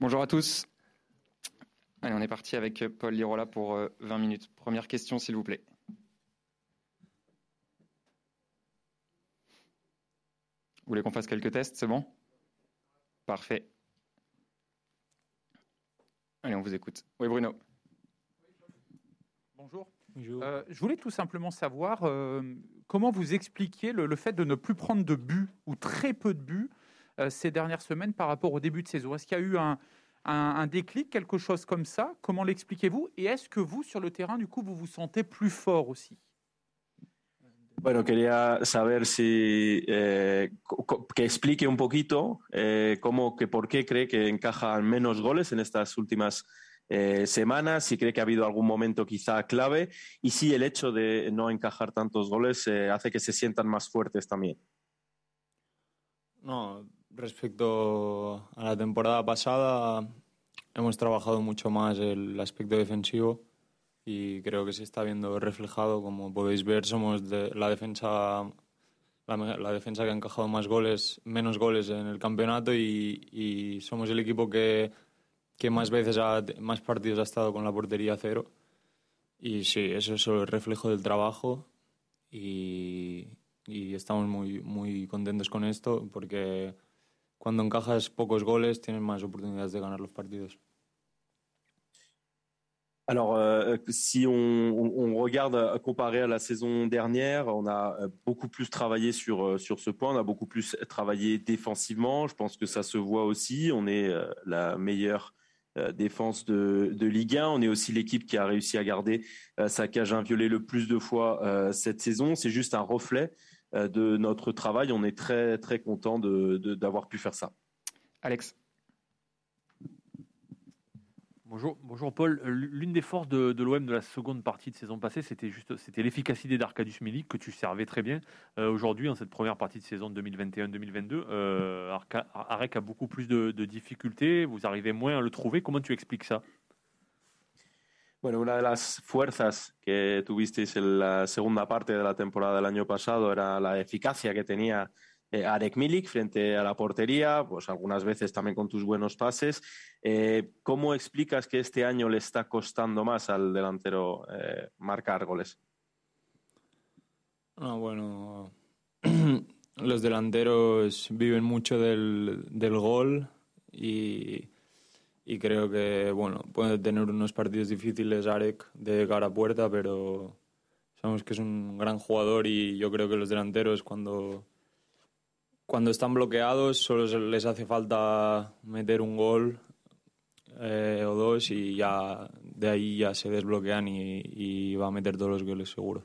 Bonjour à tous. Allez, on est parti avec Paul Lirola pour 20 minutes. Première question, s'il vous plaît. Vous voulez qu'on fasse quelques tests, c'est bon? Parfait. Allez, on vous écoute. Oui, Bruno. Bonjour. Je voulais tout simplement savoir comment vous expliquiez le fait de ne plus prendre de buts ou très peu de buts ces dernières semaines par rapport au début de saison? Est-ce qu'il y a eu un déclic, quelque chose comme ça? Comment l'expliquez-vous? Et est-ce que vous, sur le terrain, du coup, vous vous sentez plus fort aussi? Bueno, quería saber si que explique un poquito cómo, que por qué cree que encajan menos goles en estas últimas semanas, si cree que ha habido algún momento quizá clave y si el hecho de no encajar tantos goles hace que se sientan más fuertes también. No, respecto a la temporada pasada, hemos trabajado mucho más el aspecto defensivo y creo que se está viendo reflejado. Como podéis ver, somos la defensa que ha encajado más goles, menos goles en el campeonato y somos el equipo que más veces, más partidos ha estado con la portería cero. Y sí, eso es el reflejo del trabajo y estamos muy contentos con esto porque cuando encajas pocos goles tienes más oportunidades de ganar los partidos. Alors, si on regarde comparé à la saison dernière, on a beaucoup plus travaillé sur ce point. On a beaucoup plus travaillé défensivement. Je pense que ça se voit aussi. On est la meilleure défense de Ligue 1. On est aussi l'équipe qui a réussi à garder sa cage inviolée le plus de fois cette saison. C'est juste un reflet de notre travail. On est très, très content d'avoir pu faire ça. Alex. Bonjour, bonjour Paul. L'une des forces de l'OM de la seconde partie de saison passée, c'était l'efficacité d'Arkadiusz Milik que tu servais très bien. Aujourd'hui, en cette première partie de saison 2021-2022, Arek a beaucoup plus de difficultés. Vous arrivez moins à le trouver. Comment tu expliques ça? Bueno, una de las fuerzas que tuvisteis en la segunda parte de la temporada del año pasado era la eficacia que tenía Arek Milik frente a la portería, pues algunas veces también con tus buenos pases. ¿Cómo explicas que este año le está costando más al delantero marcar goles? Bueno, los delanteros viven mucho del gol y creo que, bueno, puede tener unos partidos difíciles Arek de cara a puerta, pero sabemos que es un gran jugador y yo creo que los delanteros cuando están bloqueados solo les hace falta meter un gol o dos y ya de ahí ya se desbloquean y va a meter todos los goles seguro.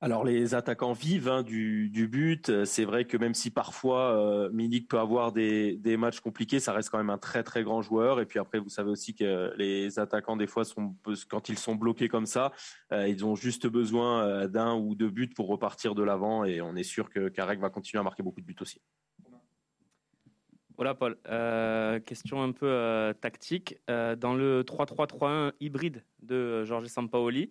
Alors, les attaquants vivent du but. C'est vrai que même si parfois Milik peut avoir des matchs compliqués, ça reste quand même un très, très grand joueur. Et puis après, vous savez aussi que les attaquants, des fois, quand ils sont bloqués comme ça, ils ont juste besoin d'un ou deux buts pour repartir de l'avant. Et on est sûr qu'Arek va continuer à marquer beaucoup de buts aussi. Voilà, Paul. Question un peu tactique. Dans le 3-3-3-1 hybride de Jorge Sampaoli,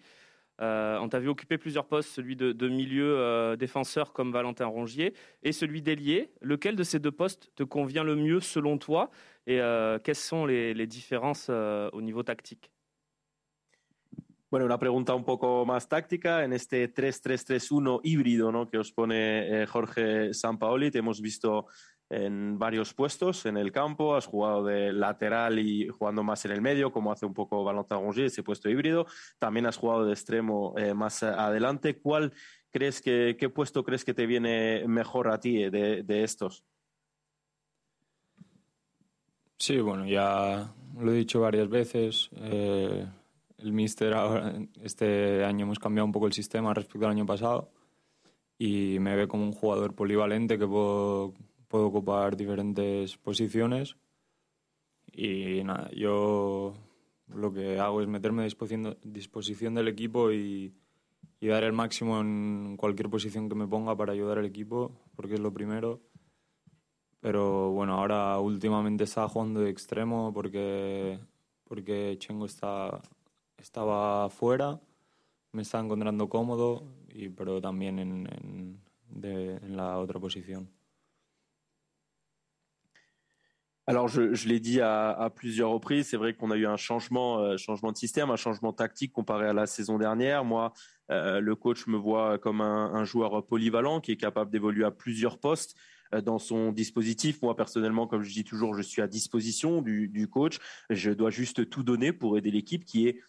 on t'a vu occuper plusieurs postes, celui de milieu défenseur comme Valentin Rongier et celui d'ailier. Lequel de ces deux postes te convient le mieux selon toi? Et quelles sont les différences au niveau tactique? Bueno, una pregunta un poco más táctica. En este 3-3-3-1 híbrido que os pone Jorge Sampaoli, te hemos visto en varios puestos en el campo. Has jugado de lateral y jugando más en el medio, como hace un poco Valentin Rongier, ese puesto híbrido. También has jugado de extremo más adelante. ¿Cuál crees que, qué puesto crees que te viene mejor a ti de estos? Sí, bueno, ya lo he dicho varias veces. El míster ahora, este año hemos cambiado un poco el sistema respecto al año pasado y me ve como un jugador polivalente que puedo ocupar diferentes posiciones. Y nada, yo lo que hago es meterme a disposición del equipo y dar el máximo en cualquier posición que me ponga para ayudar al equipo, porque es lo primero. Pero bueno, ahora últimamente estaba jugando de extremo porque Chengo estaba fuera, me estaba encontrando cómodo, pero también en la otra posición. Alors, je, je l'ai dit à, à, plusieurs reprises, c'est vrai qu'on a eu un changement, euh, changement de système, un changement tactique comparé à la saison dernière. Moi, euh, le coach me voit comme un, un, joueur polyvalent qui est capable d'évoluer à plusieurs postes euh, dans son dispositif. Moi, personnellement, comme je dis toujours, je suis à disposition du, du coach. Je dois juste tout donner pour aider l'équipe qui est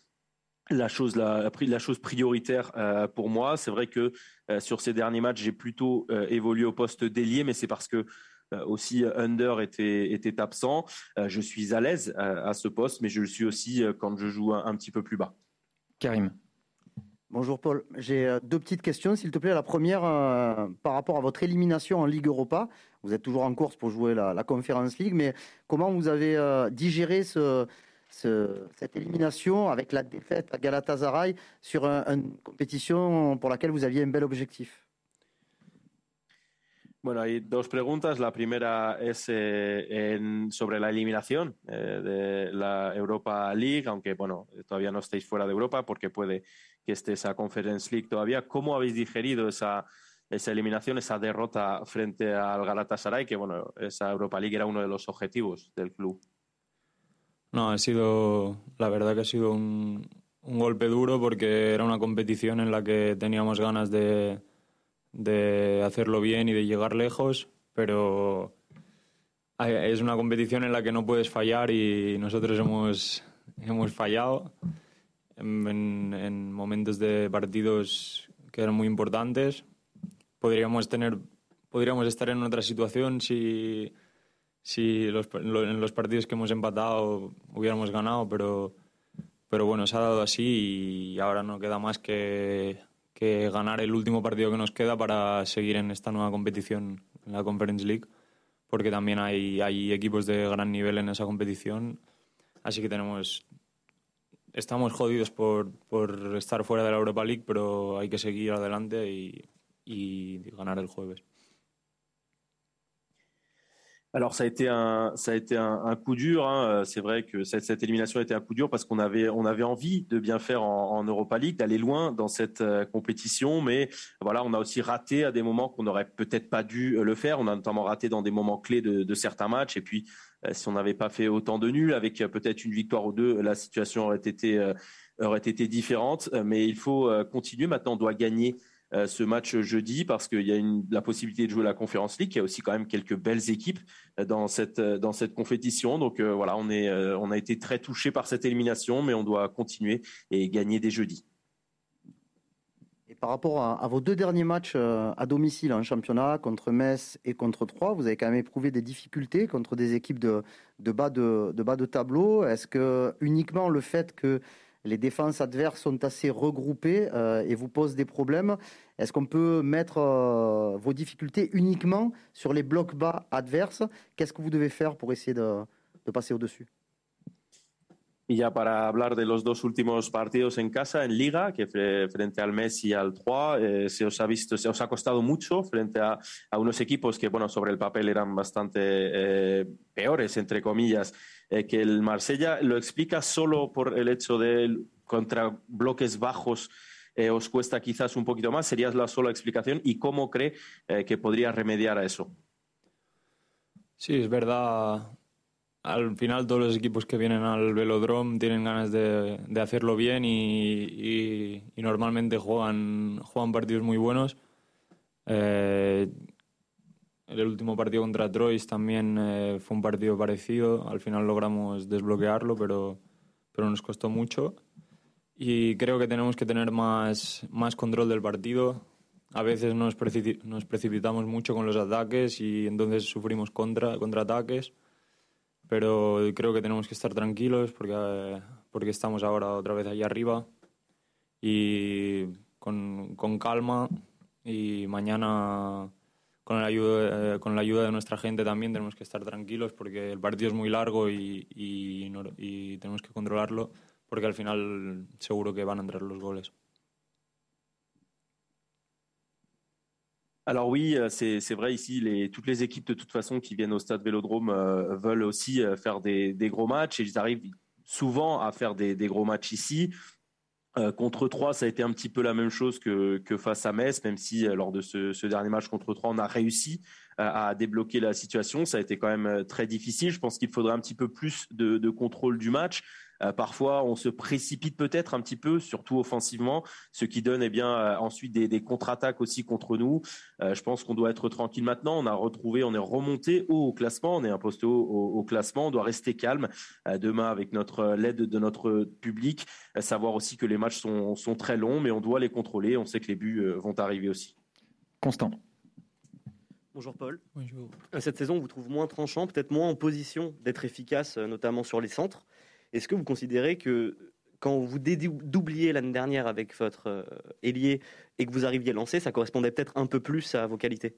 la chose, la, la chose prioritaire euh, pour moi. C'est vrai que euh, sur ces derniers matchs, j'ai plutôt évolué au poste d'ailier, mais c'est parce que euh, aussi Under était, était absent. Euh, je suis à l'aise à, à, ce poste, mais je le suis aussi euh, quand je joue un, un petit peu plus bas. Karim. Bonjour Paul, j'ai deux petites questions s'il te plaît. La première, euh, par rapport à votre élimination en Ligue Europa, vous êtes toujours en course pour jouer la, la Conference League, mais comment vous avez euh, digéré ce, ce, cette élimination avec la défaite à Galatasaray sur un, une compétition pour laquelle vous aviez un bel objectif Bueno, hay dos preguntas. La primera es eh, en, sobre la eliminación eh, de la Europa League, aunque bueno, todavía no estáis fuera de Europa porque puede que esté esa Conference League todavía. ¿Cómo habéis digerido esa, esa eliminación, esa derrota frente al Galatasaray? Que bueno, esa Europa League era uno de los objetivos del club. No, ha sido, la verdad que ha sido un, golpe duro porque era una competición en la que teníamos ganas de de hacerlo bien y de llegar lejos, pero es una competición en la que no puedes fallar y nosotros hemos, hemos fallado en, en, momentos de partidos que eran muy importantes. Podríamos, tener, podríamos estar en otra situación si, si los, en los partidos que hemos empatado hubiéramos ganado, pero, pero bueno, se ha dado así y ahora no queda más que que ganar el último partido que nos queda para seguir en esta nueva competición, en la Conference League, porque también hay, hay equipos de gran nivel en esa competición. Así que tenemos. Estamos jodidos por, por estar fuera de la Europa League, pero hay que seguir adelante y, y ganar el jueves. Alors ça a été un ça a été un, coup dur. Hein. C'est vrai que cette, élimination a été un coup dur parce qu'on avait on avait envie de bien faire en, Europa League, d'aller loin dans cette euh, compétition, mais voilà, on a aussi raté à des moments qu'on n'aurait peut-être pas dû euh, le faire. On a notamment raté dans des moments clés de, certains matchs. Et puis euh, si on n'avait pas fait autant de nuls, avec euh, peut-être une victoire ou deux, la situation aurait été euh, aurait été différente. Mais il faut continuer. Maintenant, on doit gagner euh, ce match jeudi parce qu'il y a la possibilité de jouer la Conférence League. Il y a aussi quand même quelques belles équipes euh, dans cette, euh, dans cette compétition. Donc euh, voilà, on, euh, a été très touché par cette élimination, mais on doit continuer et gagner dès jeudi. Et par rapport à, vos deux derniers matchs à domicile en championnat, contre Metz et contre Troyes, vous avez quand même éprouvé des difficultés contre des équipes de bas de tableau. Est-ce que uniquement le fait que les défenses adverses sont assez regroupées euh, et vous posent des problèmes. Est-ce qu'on peut mettre euh, vos difficultés uniquement sur les blocs bas adverses? Qu'est-ce que vous devez faire pour essayer de, de passer au-dessus? Y ya para hablar de los dos últimos partidos en casa, en Liga, que frente al Messi y al 3, eh, se os ha visto, se os ha costado mucho frente a, unos equipos que, bueno, sobre el papel eran bastante eh, peores, entre comillas, eh, que el Marsella. ¿Lo explica solo por el hecho de contra bloques bajos eh, os cuesta quizás un poquito más? ¿Sería la sola explicación? ¿Y cómo cree que podría remediar a eso? Sí, es verdad al final todos los equipos que vienen al velodrome tienen ganas de, hacerlo bien y, normalmente juegan, juegan partidos muy buenos. Eh, el último partido contra Troyes también eh, fue un partido parecido. Al final logramos desbloquearlo, pero, pero nos costó mucho. Y creo que tenemos que tener más, más control del partido. A veces nos precipitamos mucho con los ataques y entonces sufrimos contra, contraataques pero creo que tenemos que estar tranquilos porque, porque estamos ahora otra vez allá arriba y con, con calma y mañana con la, ayuda, eh, con la ayuda de nuestra gente también tenemos que estar tranquilos porque el partido es muy largo y, y, y tenemos que controlarlo porque al final seguro que van a entrar los goles. Alors oui, euh, c'est vrai ici, les, toutes les équipes de toute façon qui viennent au stade Vélodrome euh, veulent aussi euh, faire des, des, gros matchs et ils arrivent souvent à faire des, des gros matchs ici. contre 3, ça a été un petit peu la même chose que, que face à Metz, même si lors de ce, dernier match contre 3, on a réussi à débloquer la situation. Ça a été quand même très difficile. Je pense qu'il faudrait un petit peu plus de, de contrôle du match. Euh, parfois, on se précipite peut-être un petit peu, surtout offensivement, ce qui donne eh bien euh, ensuite des, contre-attaques aussi contre nous. Euh, je pense qu'on doit être tranquille maintenant. On a retrouvé, on est remonté haut au classement, on est imposté haut au, classement. On doit rester calme demain avec notre l'aide de notre public. savoir aussi que les matchs sont, sont très longs, mais on doit les contrôler. On sait que les buts vont arriver aussi. Constant. Bonjour Paul. Bonjour. Cette saison, on vous trouve moins tranchant, peut-être moins en position d'être efficace, notamment sur les centres. Est-ce que vous considérez que quand vous doubliez l'année dernière avec votre euh, ailier et que vous arriviez à lancer, ça correspondait peut-être un peu plus à vos qualités?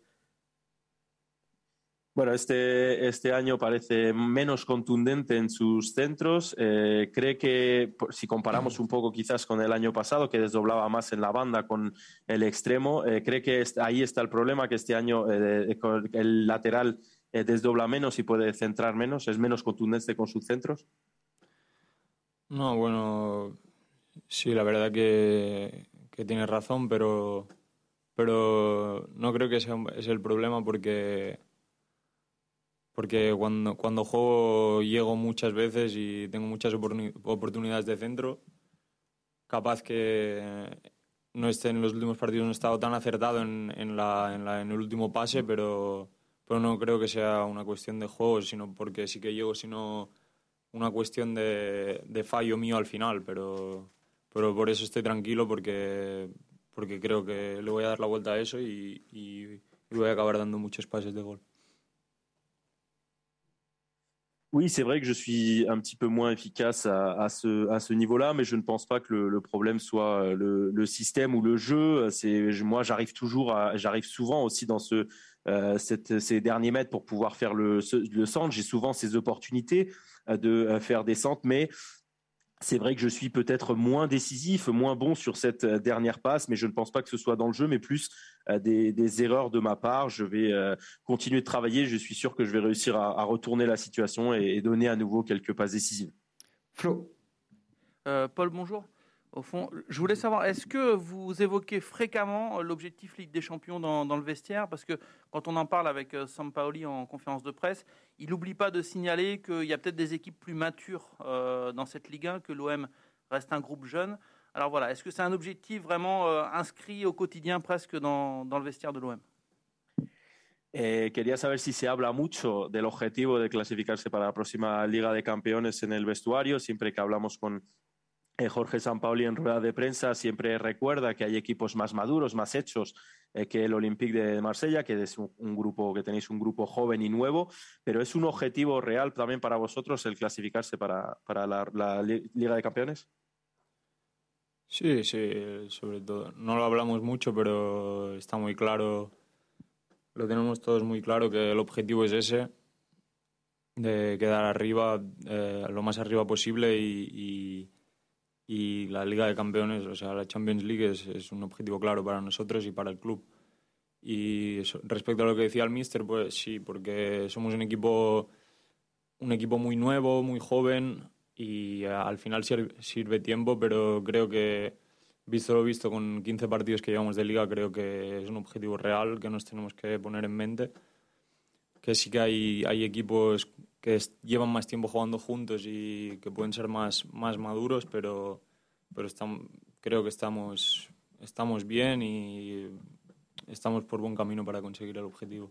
Bueno, este, este año parece menos contundente en sus centros. Eh, ¿Cree que, si comparamos un poco quizás con el año pasado, que desdoblaba más en la banda con el extremo, eh, ¿cree que ahí está el problema, que este año eh, el lateral eh, desdobla menos y puede centrar menos? ¿Es menos contundente con sus centros? No, bueno, sí, la verdad que, que tienes razón, pero, pero no creo que sea es el problema porque, porque cuando, cuando juego llego muchas veces y tengo muchas oportunidades de centro, capaz que no esté en los últimos partidos no he estado tan acertado en, la, en, la, en el último pase, pero, pero no creo que sea una cuestión de juego, sino porque sí que llego, si no una cuestión de, de, fallo mío al final, pero, pero por eso estoy tranquilo porque, porque creo que le voy a dar la vuelta a eso y, y, y voy a acabar dando muchos pases de gol. Oui, c'est vrai que je suis un petit peu moins efficace à, à ce, à ce niveau-là, mais je ne pense pas que le, le problème soit le, le, système ou le jeu. C'est moi, j'arrive toujours, j'arrive souvent aussi dans ce, euh, cette, ces derniers mètres pour pouvoir faire le, le centre. J'ai souvent ces opportunités. Euh, de euh, faire descente, mais c'est vrai que je suis peut-être moins décisif, moins bon sur cette dernière passe, mais je ne pense pas que ce soit dans le jeu, mais plus des, erreurs de ma part. Je vais continuer de travailler. Je suis sûr que je vais réussir à, retourner la situation et, donner à nouveau quelques passes décisives. Flo. Paul, bonjour. Au fond, je voulais savoir, est-ce que vous évoquez fréquemment l'objectif Ligue des Champions dans, le vestiaire? Parce que quand on en parle avec euh, Sampaoli en conférence de presse, il n'oublie pas de signaler qu'il y a peut-être des équipes plus matures euh, dans cette Ligue 1, que l'OM reste un groupe jeune. Alors voilà, est-ce que c'est un objectif vraiment euh, inscrit au quotidien presque dans, le vestiaire de l'OM Eh, quería saber si se habla mucho del objetivo de clasificarse para la próxima Liga de Campeones en el vestuario, siempre que hablamos con, Jorge Sampaoli en rueda de prensa siempre recuerda que hay equipos más maduros, más hechos eh, que el Olympique de Marsella, que es un, grupo que tenéis un grupo joven y nuevo, pero es un objetivo real también para vosotros el clasificarse para, para la, Liga de Campeones. Sí, sí, sobre todo. No lo hablamos mucho, pero está muy claro, lo tenemos todos muy claro que el objetivo es ese, de quedar arriba, eh, lo más arriba posible y la Liga de Campeones, o sea, la Champions League es, un objetivo claro para nosotros y para el club. Y respecto a lo que decía el Mister, pues sí, porque somos un equipo, un equipo muy nuevo, muy joven y al final sirve, tiempo, pero creo que, visto lo visto con 15 partidos que llevamos de liga, creo que es un objetivo real que nos tenemos que poner en mente. Que sí que hay, hay equipos que llevan más tiempo jugando juntos y que pueden ser más, más maduros, pero, pero estamos, creo que estamos, estamos bien y estamos por buen camino para conseguir el objetivo.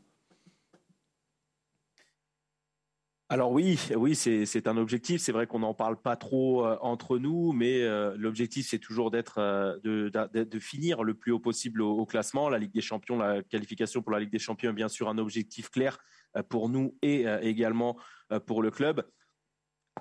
Alors oui, oui, c'est un objectif. C'est vrai qu'on n'en parle pas trop euh, entre nous, mais euh, l'objectif c'est toujours d'être, euh, de, de, de, finir le plus haut possible au, au, classement. La Ligue des Champions, la qualification pour la Ligue des Champions est bien sûr un objectif clair pour nous et également pour le club.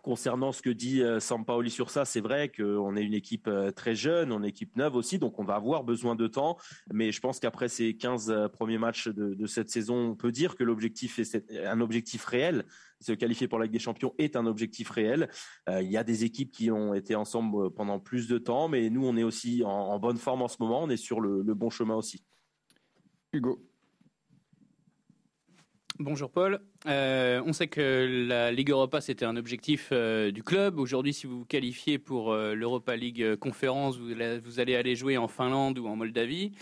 Concernant ce que dit euh, Sampaoli sur ça, c'est vrai qu'on est une équipe euh, très jeune, on est une équipe neuve aussi, donc on va avoir besoin de temps. Mais je pense qu'après ces 15 euh, premiers matchs de, cette saison, on peut dire que l'objectif est un objectif réel. Se qualifier pour la Ligue des Champions est un objectif réel. il y a des équipes qui ont été ensemble pendant plus de temps, mais nous, on est aussi en, bonne forme en ce moment, on est sur le bon chemin aussi. Hugo. Bonjour Paul. Euh, on sait que la Ligue Europa, c'était un objectif euh, du club. Aujourd'hui, si vous vous qualifiez pour euh, l'Europa League conférence, vous, allez aller jouer en Finlande ou en Moldavie.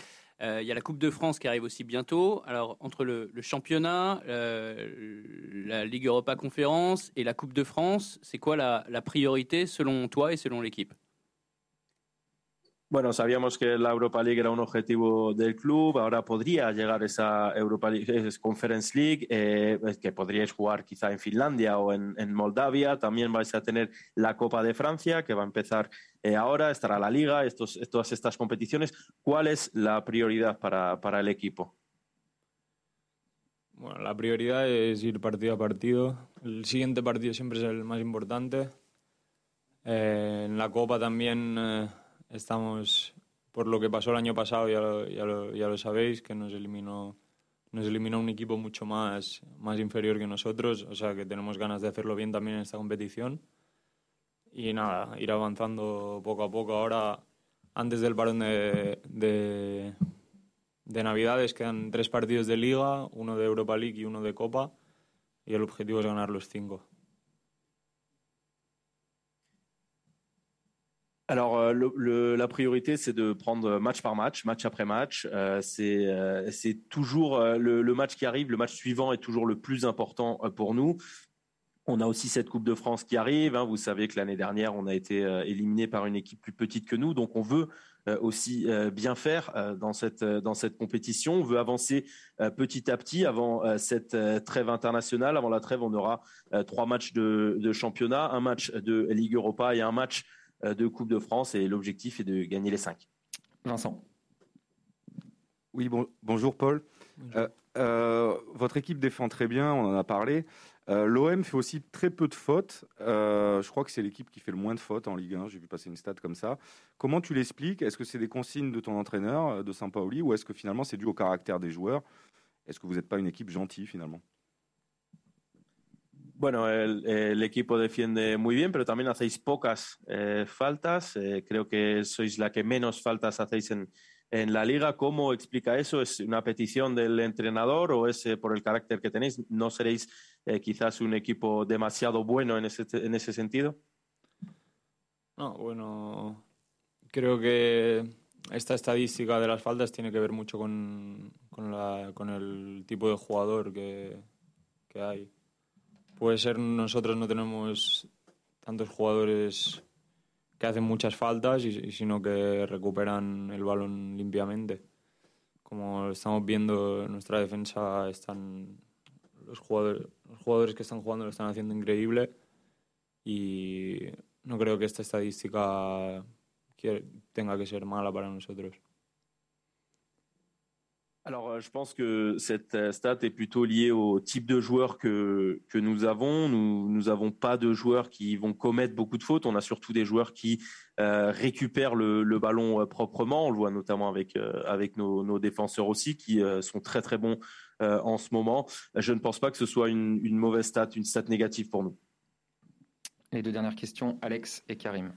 Il y a la Coupe de France qui arrive aussi bientôt. Alors, entre le, championnat, la Ligue Europa conférence et la Coupe de France, c'est quoi la priorité selon toi et selon l'équipe? Bueno, sabíamos que la Europa League era un objetivo del club, ahora podría llegar esa Europa League, Conference League, eh, que podríais jugar quizá en Finlandia o en, Moldavia. También vais a tener la Copa de Francia, que va a empezar eh, ahora, estará la Liga, estos, todas estas competiciones. ¿Cuál es la prioridad para, para el equipo? Bueno, la prioridad es ir partido a partido. El siguiente partido siempre es el más importante. Eh, en la Copa también Estamos, por lo que pasó el año pasado, ya lo, ya lo, ya lo sabéis, que nos eliminó, nos eliminó un equipo mucho más, más inferior que nosotros, o sea que tenemos ganas de hacerlo bien también en esta competición. Y nada, ir avanzando poco a poco. Ahora, antes del parón de, de, de Navidades, quedan tres partidos de Liga, uno de Europa League y uno de Copa, y el objetivo es ganar los cinco. Alors, euh, la priorité, c'est de prendre match par match, match après match. Euh, c'est euh, toujours le, match qui arrive, le match suivant est toujours le plus important pour nous. On a aussi cette Coupe de France qui arrive. Hein. Vous savez que l'année dernière, on a été éliminé par une équipe plus petite que nous, donc on veut aussi bien faire dans cette dans cette compétition. On veut avancer petit à petit avant cette trêve internationale. Avant la trêve, on aura trois matchs de, championnat, un match de Ligue Europa et un match de Coupe de France et l'objectif est de gagner les cinq. Vincent. Oui, bon, bonjour Paul. Euh, euh, votre équipe défend très bien, on en a parlé. L'OM fait aussi très peu de fautes. je crois que c'est l'équipe qui fait le moins de fautes en Ligue 1. J'ai vu passer une stat comme ça. Comment tu l'expliques? Est-ce que c'est des consignes de ton entraîneur, de Saint-Pauli, ou est-ce que finalement c'est dû au caractère des joueurs? Est-ce que vous n'êtes pas une équipe gentille finalement? Bueno, el, equipo defiende muy bien, pero también hacéis pocas eh, faltas. Eh, creo que sois la que menos faltas hacéis en, en, la liga. ¿Cómo explica eso? ¿Es una petición del entrenador o es eh, por el carácter que tenéis? ¿No seréis quizás un equipo demasiado bueno en ese, en ese sentido? No, bueno, creo que esta estadística de las faltas tiene que ver mucho con, con, el tipo de jugador que, que hay puede ser nosotros no tenemos tantos jugadores que hacen muchas faltas, y, sino que recuperan el balón limpiamente. Como estamos viendo, en nuestra defensa están los jugadores, los jugadores que están jugando lo están haciendo increíble y no creo que esta estadística tenga que ser mala para nosotros. Alors, euh, je pense que cette euh, stat est plutôt liée au type de joueurs que, que nous avons. Nous n'avons pas de joueurs qui vont commettre beaucoup de fautes. On a surtout des joueurs qui euh, récupèrent le, ballon proprement. On le voit notamment avec, avec nos, nos, défenseurs aussi, qui sont très très bons en ce moment. Je ne pense pas que ce soit une, une mauvaise stat, une stat négative pour nous. Les deux dernières questions, Alex et Karim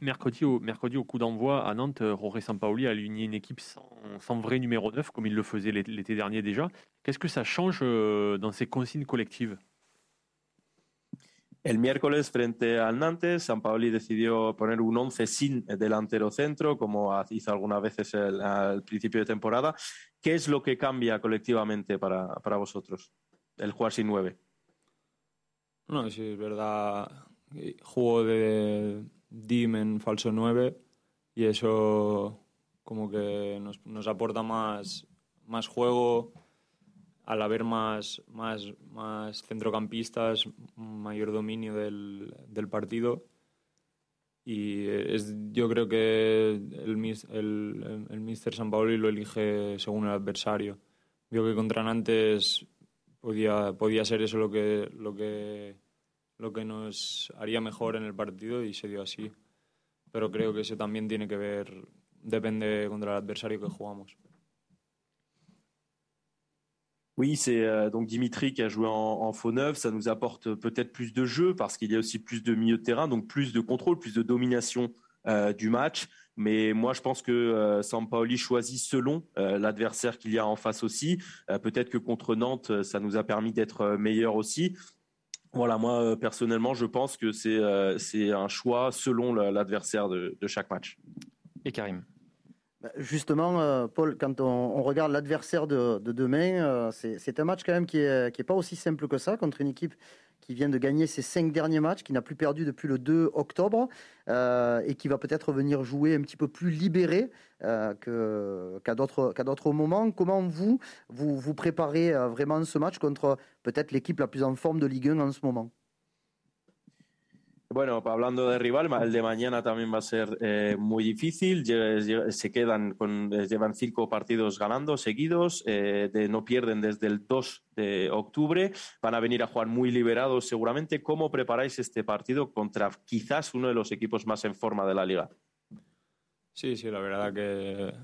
mercredi au, mercredi au coup d'envoi à Nantes, Roré Sampaoli a aligné une équipe sans, vrai numéro 9, comme il le faisait l'été dernier déjà. Qu'est-ce que ça change euh, dans ces consignes collectives? El miércoles frente al Nantes, Sampaoli decidió poner un once sin delantero centro, como hizo algunas veces al principio de temporada. ¿Qué es lo que cambia colectivamente para, para vosotros, el jugar sin nueve? No, sí, es verdad. Juego de, Dim en falso 9 y eso como que nos, nos aporta más, más juego al haber más, más, más centrocampistas, mayor dominio del, del partido. Y es, yo creo que el, el, el Mister San Paolo lo elige según el adversario. Vio que contra Nantes podía, podía ser eso lo que, lo que lo que nos haría mejor en el partido y se dio así. Pero creo que eso también tiene que ver, depende contra el adversario que jugamos. Oui, c'est euh, donc Dimitri qui a joué en, faux neuf. Ça nous apporte peut-être plus de jeu parce qu'il y a aussi plus de milieu de terrain, donc plus de contrôle, plus de domination euh, du match. Mais moi, je pense que Sampaoli choisit selon l'adversaire qu'il y a en face aussi. Peut-être que contre Nantes, ça nous a permis d'être meilleurs aussi. Voilà, moi personnellement, je pense que c'est un choix selon l'adversaire de, de chaque match. Et Karim? Justement, euh, Paul, quand on, regarde l'adversaire de, demain, euh, c'est un match quand même qui n'est pas aussi simple que ça contre une équipe qui vient de gagner ses cinq derniers matchs, qui n'a plus perdu depuis le 2 octobre euh, et qui va peut-être venir jouer un petit peu plus libéré qu'à d'autres moments. Comment vous, vous préparez vraiment ce match contre peut-être l'équipe la plus en forme de Ligue 1 en ce moment? Bueno, hablando de rival, el de mañana también va a ser eh, muy difícil. Se quedan llevan cinco partidos ganando seguidos, eh, no pierden desde el 2 de octubre. Van a venir a jugar muy liberados seguramente. ¿Cómo preparáis este partido contra quizás uno de los equipos más en forma de la liga? Sí, sí, la verdad que,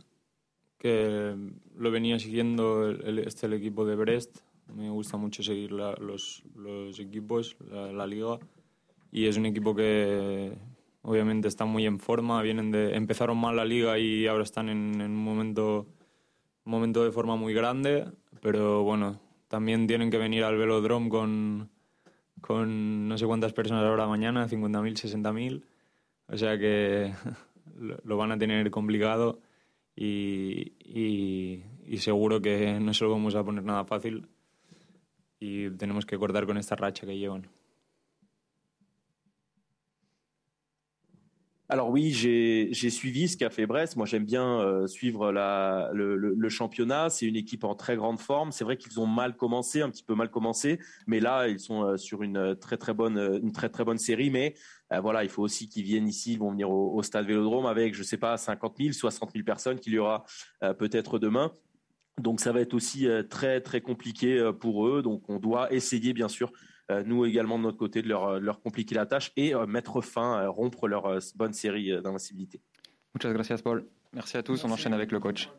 que lo venía siguiendo el, este, el equipo de Brest. Me gusta mucho seguir los, los, equipos, la liga y es un equipo que obviamente está muy en forma, vienen de empezaron mal la liga y ahora están en, un momento momento de forma muy grande, pero bueno, también tienen que venir al Velodrome con con no sé cuántas personas ahora mañana, 50.000, 60.000, o sea que lo van a tener complicado y, y, y seguro que no se lo vamos a poner nada fácil y tenemos que cortar con esta racha que llevan. Alors oui, j'ai suivi ce qu'a fait Brest. Moi, j'aime bien euh, suivre le, championnat. C'est une équipe en très grande forme. C'est vrai qu'ils ont mal commencé, un petit peu mal commencé, mais là, ils sont euh, sur une très très bonne, une très très bonne série. Mais euh, voilà, il faut aussi qu'ils viennent ici. Ils vont venir au, stade Vélodrome avec, je sais pas, 50 000, 60 000 personnes qu'il y aura peut-être demain. Donc ça va être aussi très très compliqué pour eux. Donc on doit essayer bien sûr euh, nous également de notre côté de leur, euh, leur compliquer la tâche et euh, mettre fin, rompre leur bonne série d'invincibilité. Muchas gracias Paul. Merci à tous. On enchaîne avec le coach.